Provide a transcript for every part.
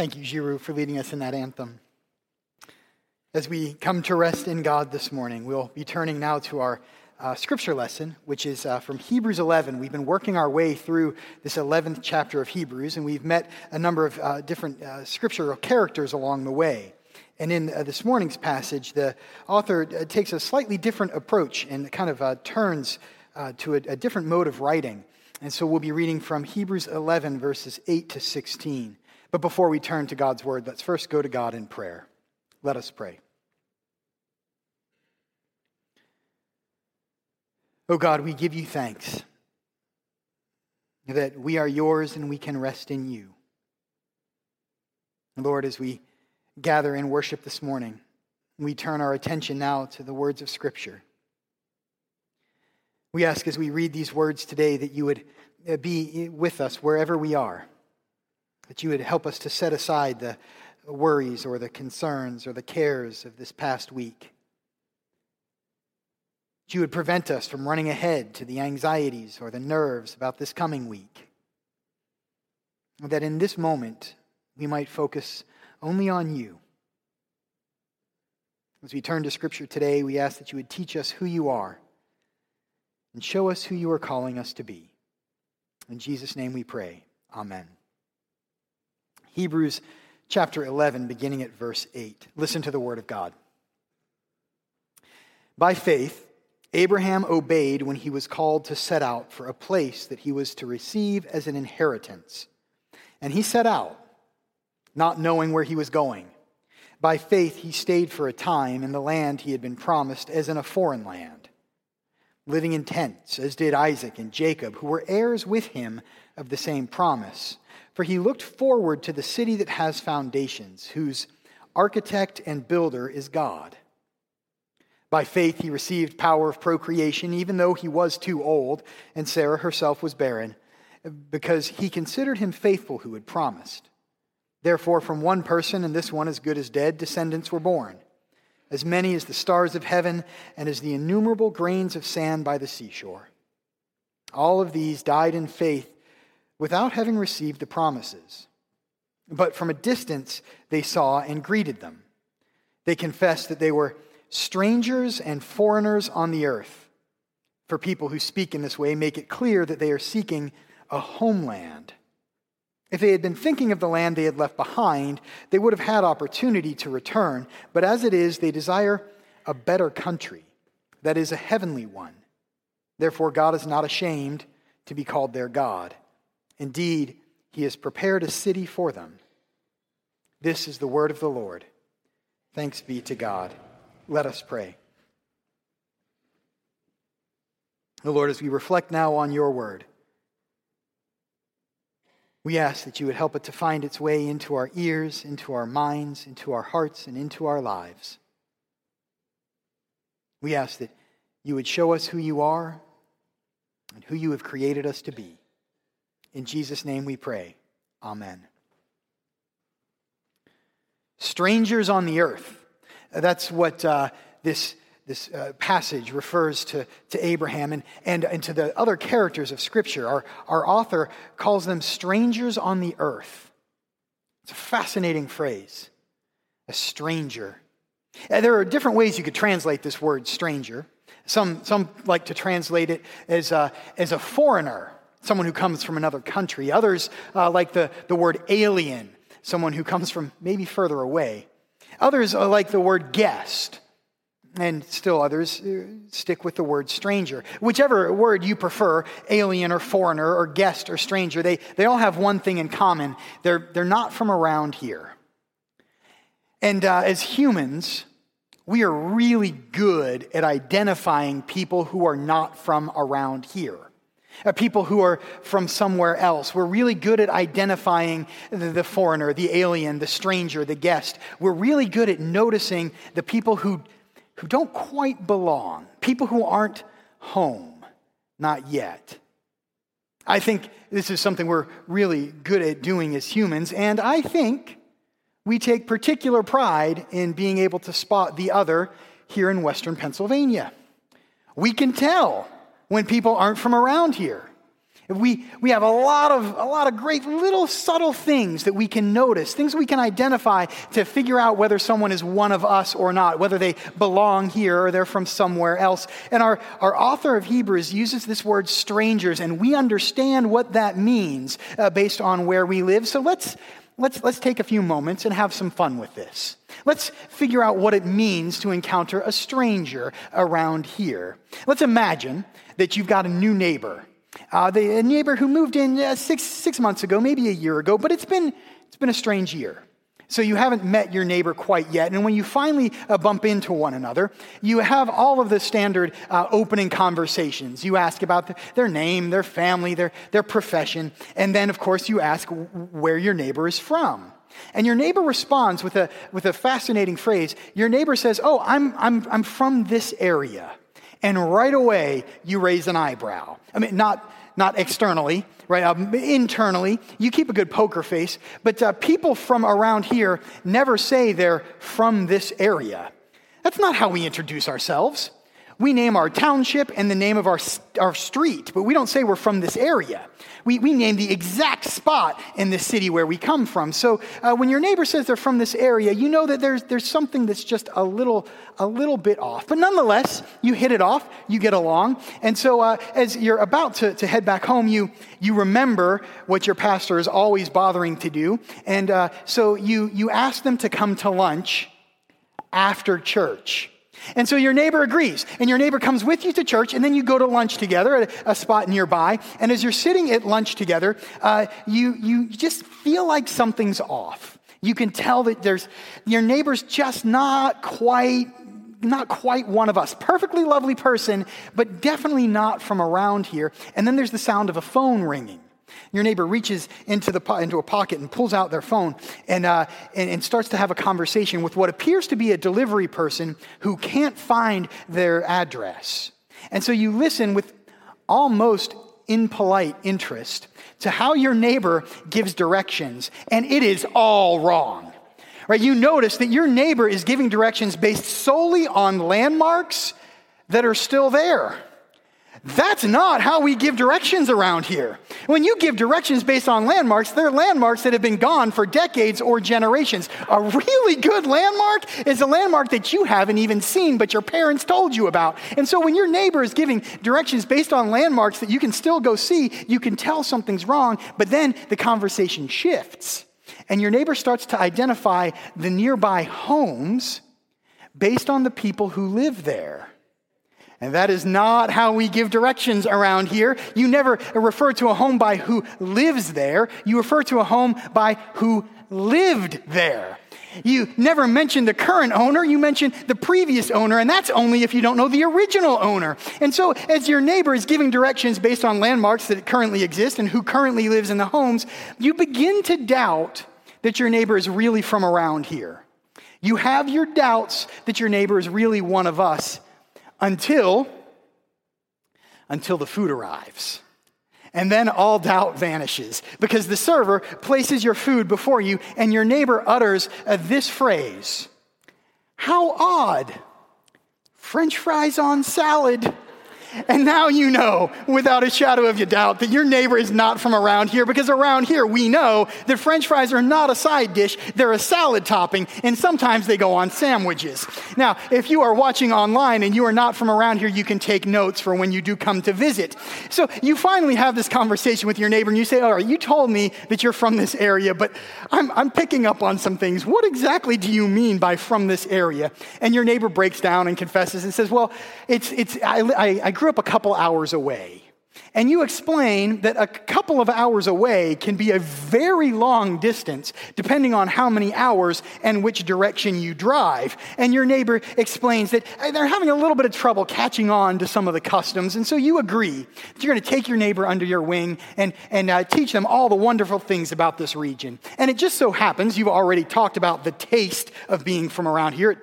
Thank you, Giroux, for leading us in that anthem. As we come to rest in God this morning, we'll be turning now to our uh, scripture lesson, which is uh, from Hebrews 11. We've been working our way through this 11th chapter of Hebrews, and we've met a number of uh, different uh, scriptural characters along the way. And in uh, this morning's passage, the author uh, takes a slightly different approach and kind of turns to a, a different mode of writing. And so we'll be reading from Hebrews 11, verses 8 to 16. But before we turn to God's word, let's first go to God in prayer. Let us pray. Oh God, we give you thanks that we are yours and we can rest in you. Lord, as we gather in worship this morning, we turn our attention now to the words of Scripture. We ask as we read these words today that you would be with us wherever we are that you would help us to set aside the worries or the concerns or the cares of this past week. That you would prevent us from running ahead to the anxieties or the nerves about this coming week. That in this moment, we might focus only on you. As we turn to Scripture today, we ask that you would teach us who you are and show us who you are calling us to be. In Jesus' name we pray. Amen. Hebrews chapter 11, beginning at verse 8. Listen to the word of God. By faith, Abraham obeyed when he was called to set out for a place that he was to receive as an inheritance. And he set out, not knowing where he was going. By faith, he stayed for a time in the land he had been promised as in a foreign land, living in tents, as did Isaac and Jacob, who were heirs with him of the same promise. For he looked forward to the city that has foundations, whose architect and builder is God. By faith, he received power of procreation, even though he was too old, and Sarah herself was barren, because he considered him faithful who had promised. Therefore, from one person, and this one as good as dead, descendants were born, as many as the stars of heaven and as the innumerable grains of sand by the seashore. All of these died in faith without having received the promises. But from a distance they saw and greeted them. They confessed that they were strangers and foreigners on the earth. For people who speak in this way, make it clear that they are seeking a homeland. If they had been thinking of the land they had left behind, they would have had opportunity to return. But as it is, they desire a better country, that is, a heavenly one. Therefore, God is not ashamed to be called their God. Indeed, he has prepared a city for them. This is the word of the Lord. Thanks be to God. Let us pray. The Lord, as we reflect now on your word, we ask that you would help it to find its way into our ears, into our minds, into our hearts, and into our lives. We ask that you would show us who you are and who you have created us to be. In Jesus' name we pray. Amen. Strangers on the earth. That's what uh, this, this uh, passage refers to, to Abraham and, and, and to the other characters of Scripture. Our, our author calls them strangers on the earth. It's a fascinating phrase. A stranger. And there are different ways you could translate this word stranger. Some, some like to translate it as a, as a foreigner someone who comes from another country. Others uh, like the, the word alien, someone who comes from maybe further away. Others are like the word guest. And still others uh, stick with the word stranger. Whichever word you prefer, alien or foreigner or guest or stranger, they, they all have one thing in common. They're, they're not from around here. And uh, as humans, we are really good at identifying people who are not from around here uh, people who are from somewhere else. We're really good at identifying the, the foreigner, the alien, the stranger, the guest. We're really good at noticing the people who, who don't quite belong, people who aren't home, not yet. I think this is something we're really good at doing as humans, and I think we take particular pride in being able to spot the other here in Western Pennsylvania. We can tell when people aren't from around here. We, we have a lot, of, a lot of great little subtle things that we can notice, things we can identify to figure out whether someone is one of us or not, whether they belong here or they're from somewhere else. And our, our author of Hebrews uses this word strangers, and we understand what that means uh, based on where we live. So let's, let's, let's take a few moments and have some fun with this. Let's figure out what it means to encounter a stranger around here. Let's imagine that you've got a new neighbor uh, the, a neighbor who moved in uh, six, six months ago, maybe a year ago, but it's been, it's been a strange year. So you haven't met your neighbor quite yet. And when you finally uh, bump into one another, you have all of the standard uh, opening conversations. You ask about the, their name, their family, their, their profession. And then, of course, you ask where your neighbor is from. And your neighbor responds with a, with a fascinating phrase. Your neighbor says, Oh, I'm, I'm, I'm from this area and right away you raise an eyebrow. I mean, not, not externally, right? Um, internally, you keep a good poker face, but uh, people from around here never say they're from this area. That's not how we introduce ourselves. We name our township and the name of our, our street, but we don't say we're from this area. We, we name the exact spot in the city where we come from. So uh, when your neighbor says they're from this area, you know that there's, there's something that's just a little, a little bit off. But nonetheless, you hit it off, you get along. And so uh, as you're about to, to head back home, you, you remember what your pastor is always bothering to do. And uh, so you, you ask them to come to lunch after church. And so your neighbor agrees, and your neighbor comes with you to church, and then you go to lunch together at a spot nearby. And as you're sitting at lunch together, uh, you, you just feel like something's off. You can tell that there's your neighbor's just not quite not quite one of us. Perfectly lovely person, but definitely not from around here. And then there's the sound of a phone ringing. Your neighbor reaches into, the, into a pocket and pulls out their phone and, uh, and, and starts to have a conversation with what appears to be a delivery person who can't find their address. And so you listen with almost impolite interest to how your neighbor gives directions, and it is all wrong. Right? You notice that your neighbor is giving directions based solely on landmarks that are still there. That's not how we give directions around here. When you give directions based on landmarks, they're landmarks that have been gone for decades or generations. A really good landmark is a landmark that you haven't even seen, but your parents told you about. And so when your neighbor is giving directions based on landmarks that you can still go see, you can tell something's wrong, but then the conversation shifts. And your neighbor starts to identify the nearby homes based on the people who live there. And that is not how we give directions around here. You never refer to a home by who lives there. You refer to a home by who lived there. You never mention the current owner, you mention the previous owner, and that's only if you don't know the original owner. And so, as your neighbor is giving directions based on landmarks that currently exist and who currently lives in the homes, you begin to doubt that your neighbor is really from around here. You have your doubts that your neighbor is really one of us until until the food arrives. And then all doubt vanishes because the server places your food before you and your neighbor utters uh, this phrase How odd! French fries on salad. And now you know, without a shadow of a doubt, that your neighbor is not from around here because around here we know that french fries are not a side dish, they're a salad topping, and sometimes they go on sandwiches. Now, if you are watching online and you are not from around here, you can take notes for when you do come to visit. So you finally have this conversation with your neighbor and you say, All right, you told me that you're from this area, but I'm, I'm picking up on some things. What exactly do you mean by from this area? And your neighbor breaks down and confesses and says, Well, it's, it's, I, I, I grew up a couple hours away. And you explain that a couple of hours away can be a very long distance, depending on how many hours and which direction you drive. And your neighbor explains that they're having a little bit of trouble catching on to some of the customs. And so you agree that you're going to take your neighbor under your wing and, and uh, teach them all the wonderful things about this region. And it just so happens you've already talked about the taste of being from around here. It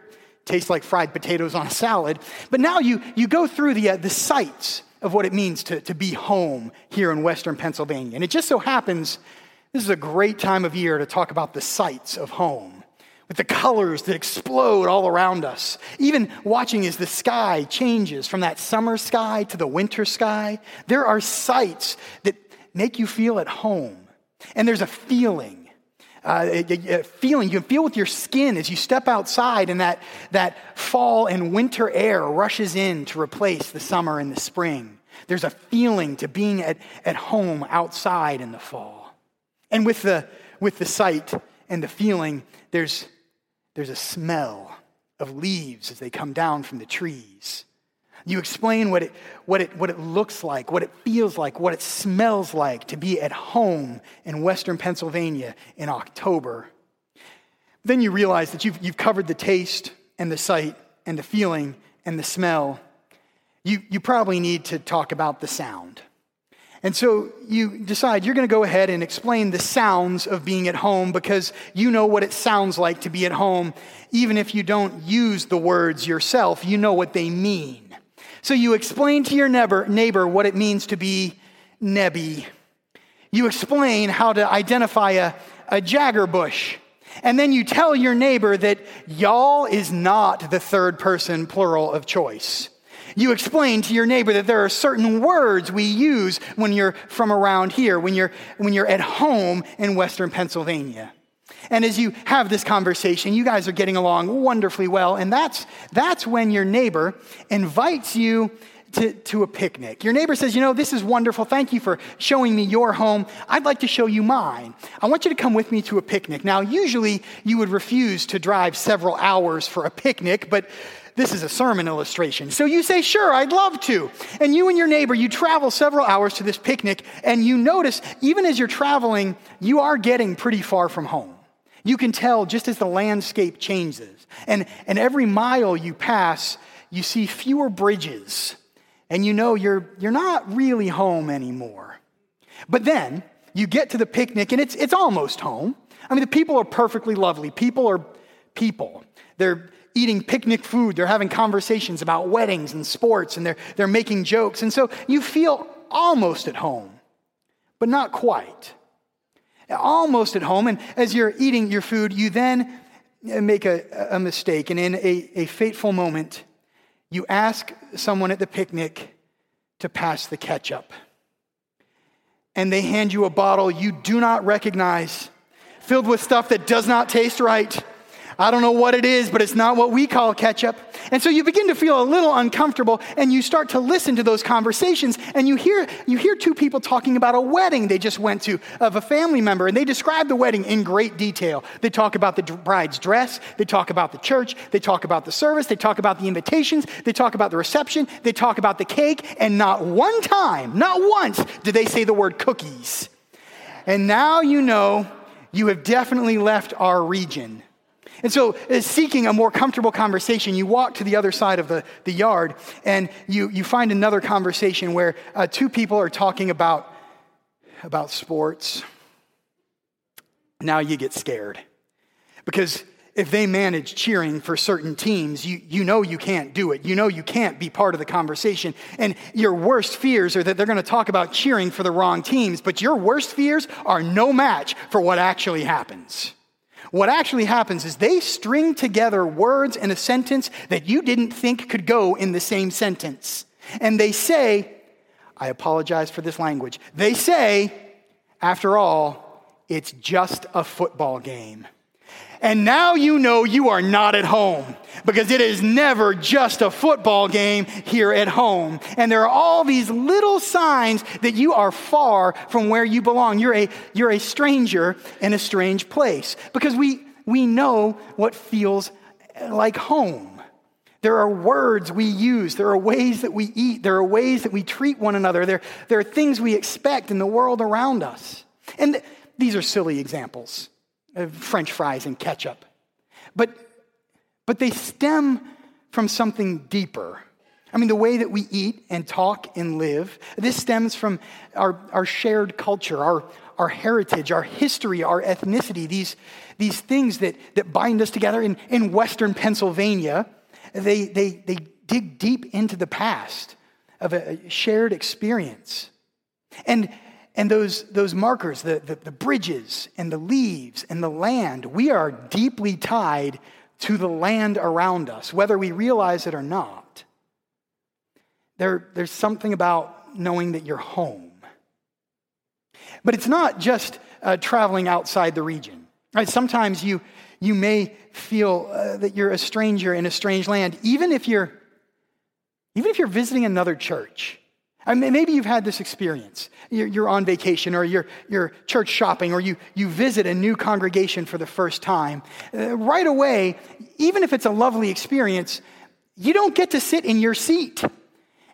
tastes like fried potatoes on a salad. But now you, you go through the, uh, the sights of what it means to, to be home here in Western Pennsylvania. And it just so happens this is a great time of year to talk about the sights of home with the colors that explode all around us. Even watching as the sky changes from that summer sky to the winter sky, there are sights that make you feel at home. And there's a feeling. Uh, a feeling you can feel with your skin as you step outside and that, that fall and winter air rushes in to replace the summer and the spring. There's a feeling to being at, at home outside in the fall. And with the, with the sight and the feeling, there's, there's a smell of leaves as they come down from the trees. You explain what it, what, it, what it looks like, what it feels like, what it smells like to be at home in Western Pennsylvania in October. Then you realize that you've, you've covered the taste and the sight and the feeling and the smell. You, you probably need to talk about the sound. And so you decide you're going to go ahead and explain the sounds of being at home because you know what it sounds like to be at home. Even if you don't use the words yourself, you know what they mean. So you explain to your neighbor, what it means to be nebby. You explain how to identify a, a jagger bush. And then you tell your neighbor that y'all is not the third person plural of choice. You explain to your neighbor that there are certain words we use when you're from around here, when you're, when you're at home in Western Pennsylvania. And as you have this conversation, you guys are getting along wonderfully well. And that's, that's when your neighbor invites you to, to a picnic. Your neighbor says, You know, this is wonderful. Thank you for showing me your home. I'd like to show you mine. I want you to come with me to a picnic. Now, usually you would refuse to drive several hours for a picnic, but this is a sermon illustration. So you say, Sure, I'd love to. And you and your neighbor, you travel several hours to this picnic, and you notice, even as you're traveling, you are getting pretty far from home. You can tell just as the landscape changes. And, and every mile you pass, you see fewer bridges, and you know you're, you're not really home anymore. But then you get to the picnic, and it's, it's almost home. I mean, the people are perfectly lovely. People are people. They're eating picnic food, they're having conversations about weddings and sports, and they're, they're making jokes. And so you feel almost at home, but not quite. Almost at home. And as you're eating your food, you then make a, a mistake. And in a, a fateful moment, you ask someone at the picnic to pass the ketchup. And they hand you a bottle you do not recognize, filled with stuff that does not taste right. I don't know what it is, but it's not what we call ketchup. And so you begin to feel a little uncomfortable and you start to listen to those conversations and you hear, you hear two people talking about a wedding they just went to of a family member and they describe the wedding in great detail. They talk about the bride's dress, they talk about the church, they talk about the service, they talk about the invitations, they talk about the reception, they talk about the cake, and not one time, not once, did they say the word cookies. And now you know you have definitely left our region and so, uh, seeking a more comfortable conversation, you walk to the other side of the, the yard and you, you find another conversation where uh, two people are talking about, about sports. Now you get scared. Because if they manage cheering for certain teams, you, you know you can't do it. You know you can't be part of the conversation. And your worst fears are that they're going to talk about cheering for the wrong teams, but your worst fears are no match for what actually happens. What actually happens is they string together words in a sentence that you didn't think could go in the same sentence. And they say, I apologize for this language. They say, after all, it's just a football game. And now you know you are not at home because it is never just a football game here at home. And there are all these little signs that you are far from where you belong. You're a, you're a stranger in a strange place because we, we know what feels like home. There are words we use. There are ways that we eat. There are ways that we treat one another. There, there are things we expect in the world around us. And th- these are silly examples Uh, french fries and ketchup. But, but they stem from something deeper. I mean, the way that we eat and talk and live, this stems from our, our shared culture, our, our heritage, our history, our ethnicity, these, these things that, that bind us together. In, in Western Pennsylvania, they, they, they dig deep into the past of a shared experience. And and those, those markers, the, the, the, bridges and the leaves and the land, we are deeply tied to the land around us, whether we realize it or not. There, there's something about knowing that you're home. But it's not just uh, traveling outside the region. Right? Sometimes you, you may feel uh, that you're a stranger in a strange land, even if you're, even if you're visiting another church. I mean, maybe you've had this experience. You're, you're, on vacation or you're, you're church shopping or you, you visit a new congregation for the first time. Uh, right away, even if it's a lovely experience, you don't get to sit in your seat.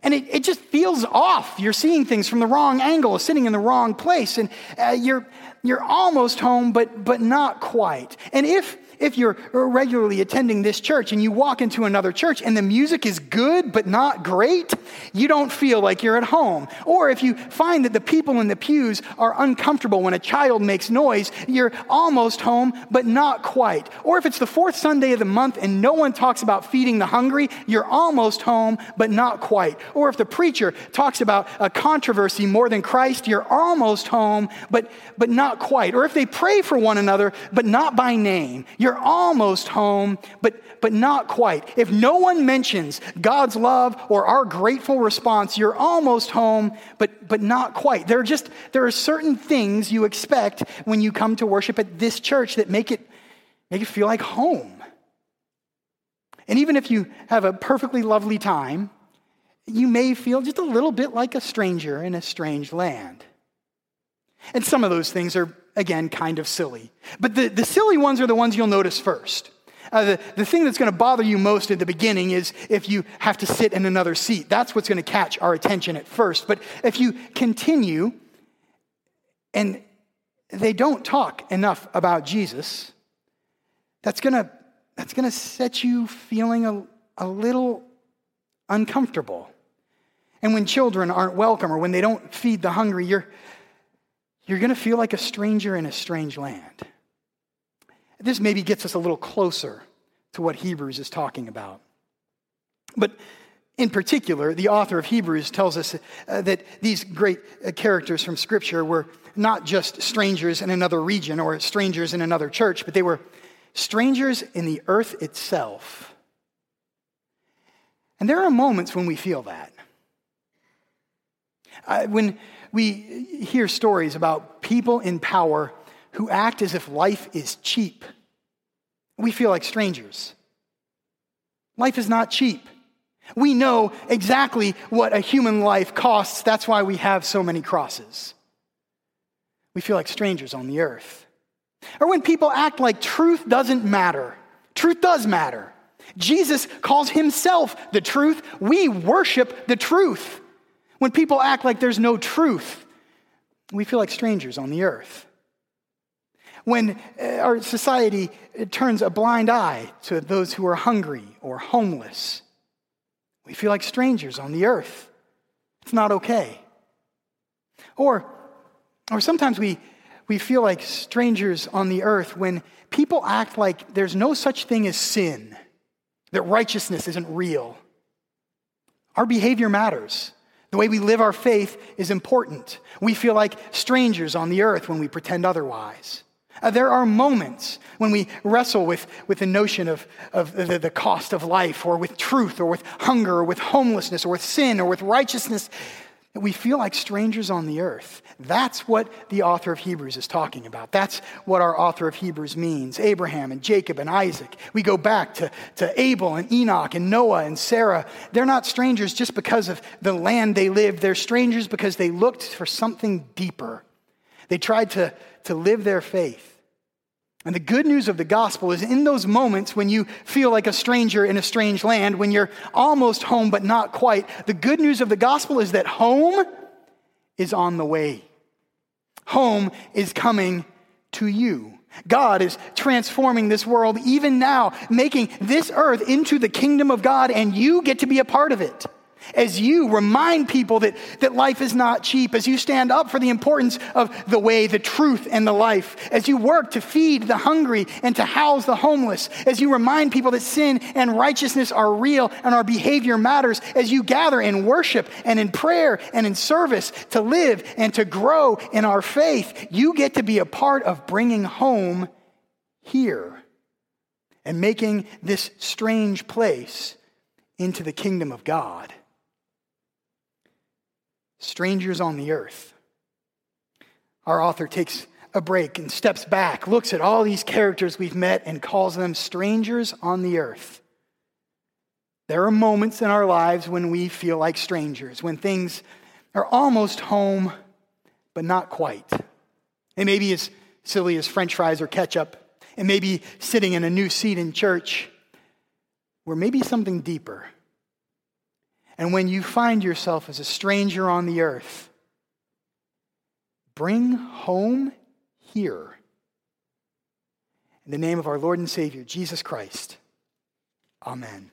And it, it just feels off. You're seeing things from the wrong angle, sitting in the wrong place, and uh, you're, you're almost home, but, but not quite. And if if you're regularly attending this church and you walk into another church and the music is good but not great, you don't feel like you're at home. Or if you find that the people in the pews are uncomfortable when a child makes noise, you're almost home but not quite. Or if it's the fourth Sunday of the month and no one talks about feeding the hungry, you're almost home but not quite. Or if the preacher talks about a controversy more than Christ, you're almost home but, but not quite. Or if they pray for one another but not by name, you're almost home, but, but not quite. If no one mentions God's love or our grateful response, you're almost home, but, but not quite. There are just, there are certain things you expect when you come to worship at this church that make it, make it feel like home. And even if you have a perfectly lovely time, you may feel just a little bit like a stranger in a strange land. And some of those things are again, kind of silly. But the, the silly ones are the ones you'll notice first. Uh, the, the thing that's going to bother you most at the beginning is if you have to sit in another seat. That's what's going to catch our attention at first. But if you continue and they don't talk enough about Jesus, that's going to, that's going to set you feeling a, a little uncomfortable. And when children aren't welcome or when they don't feed the hungry, you're, you're going to feel like a stranger in a strange land. This maybe gets us a little closer to what Hebrews is talking about. But in particular, the author of Hebrews tells us uh, that these great uh, characters from Scripture were not just strangers in another region or strangers in another church, but they were strangers in the earth itself. And there are moments when we feel that. When we hear stories about people in power who act as if life is cheap. We feel like strangers. Life is not cheap. We know exactly what a human life costs. That's why we have so many crosses. We feel like strangers on the earth. Or when people act like truth doesn't matter. Truth does matter. Jesus calls himself the truth. We worship the truth. When people act like there's no truth, we feel like strangers on the earth. When uh, our society turns a blind eye to those who are hungry or homeless, we feel like strangers on the earth. It's not okay. Or, or sometimes we, we feel like strangers on the earth when people act like there's no such thing as sin, that righteousness isn't real. Our behavior matters. The way we live our faith is important. We feel like strangers on the earth when we pretend otherwise. Uh, there are moments when we wrestle with, with the notion of, of the, the cost of life, or with truth, or with hunger, or with homelessness, or with sin, or with righteousness we feel like strangers on the earth. That's what the author of Hebrews is talking about. That's what our author of Hebrews means Abraham and Jacob and Isaac. We go back to, to Abel and Enoch and Noah and Sarah. They're not strangers just because of the land they lived, they're strangers because they looked for something deeper. They tried to, to live their faith. And the good news of the gospel is in those moments when you feel like a stranger in a strange land, when you're almost home but not quite, the good news of the gospel is that home is on the way. Home is coming to you. God is transforming this world even now, making this earth into the kingdom of God, and you get to be a part of it as you remind people that, that life is not cheap, as you stand up for the importance of the way, the truth, and the life, as you work to feed the hungry and to house the homeless, as you remind people that sin and righteousness are real and our behavior matters, as you gather in worship and in prayer and in service to live and to grow in our faith, you get to be a part of bringing home here and making this strange place into the kingdom of God strangers on the earth. Our author takes a break and steps back, looks at all these characters we've met, and calls them strangers on the earth. There are moments in our lives when we feel like strangers, when things are almost home, but not quite. It may be as silly as french fries or ketchup. It may be sitting in a new seat in church, or maybe something deeper. And when you find yourself as a stranger on the earth, bring home here. In the name of our Lord and Savior, Jesus Christ. Amen.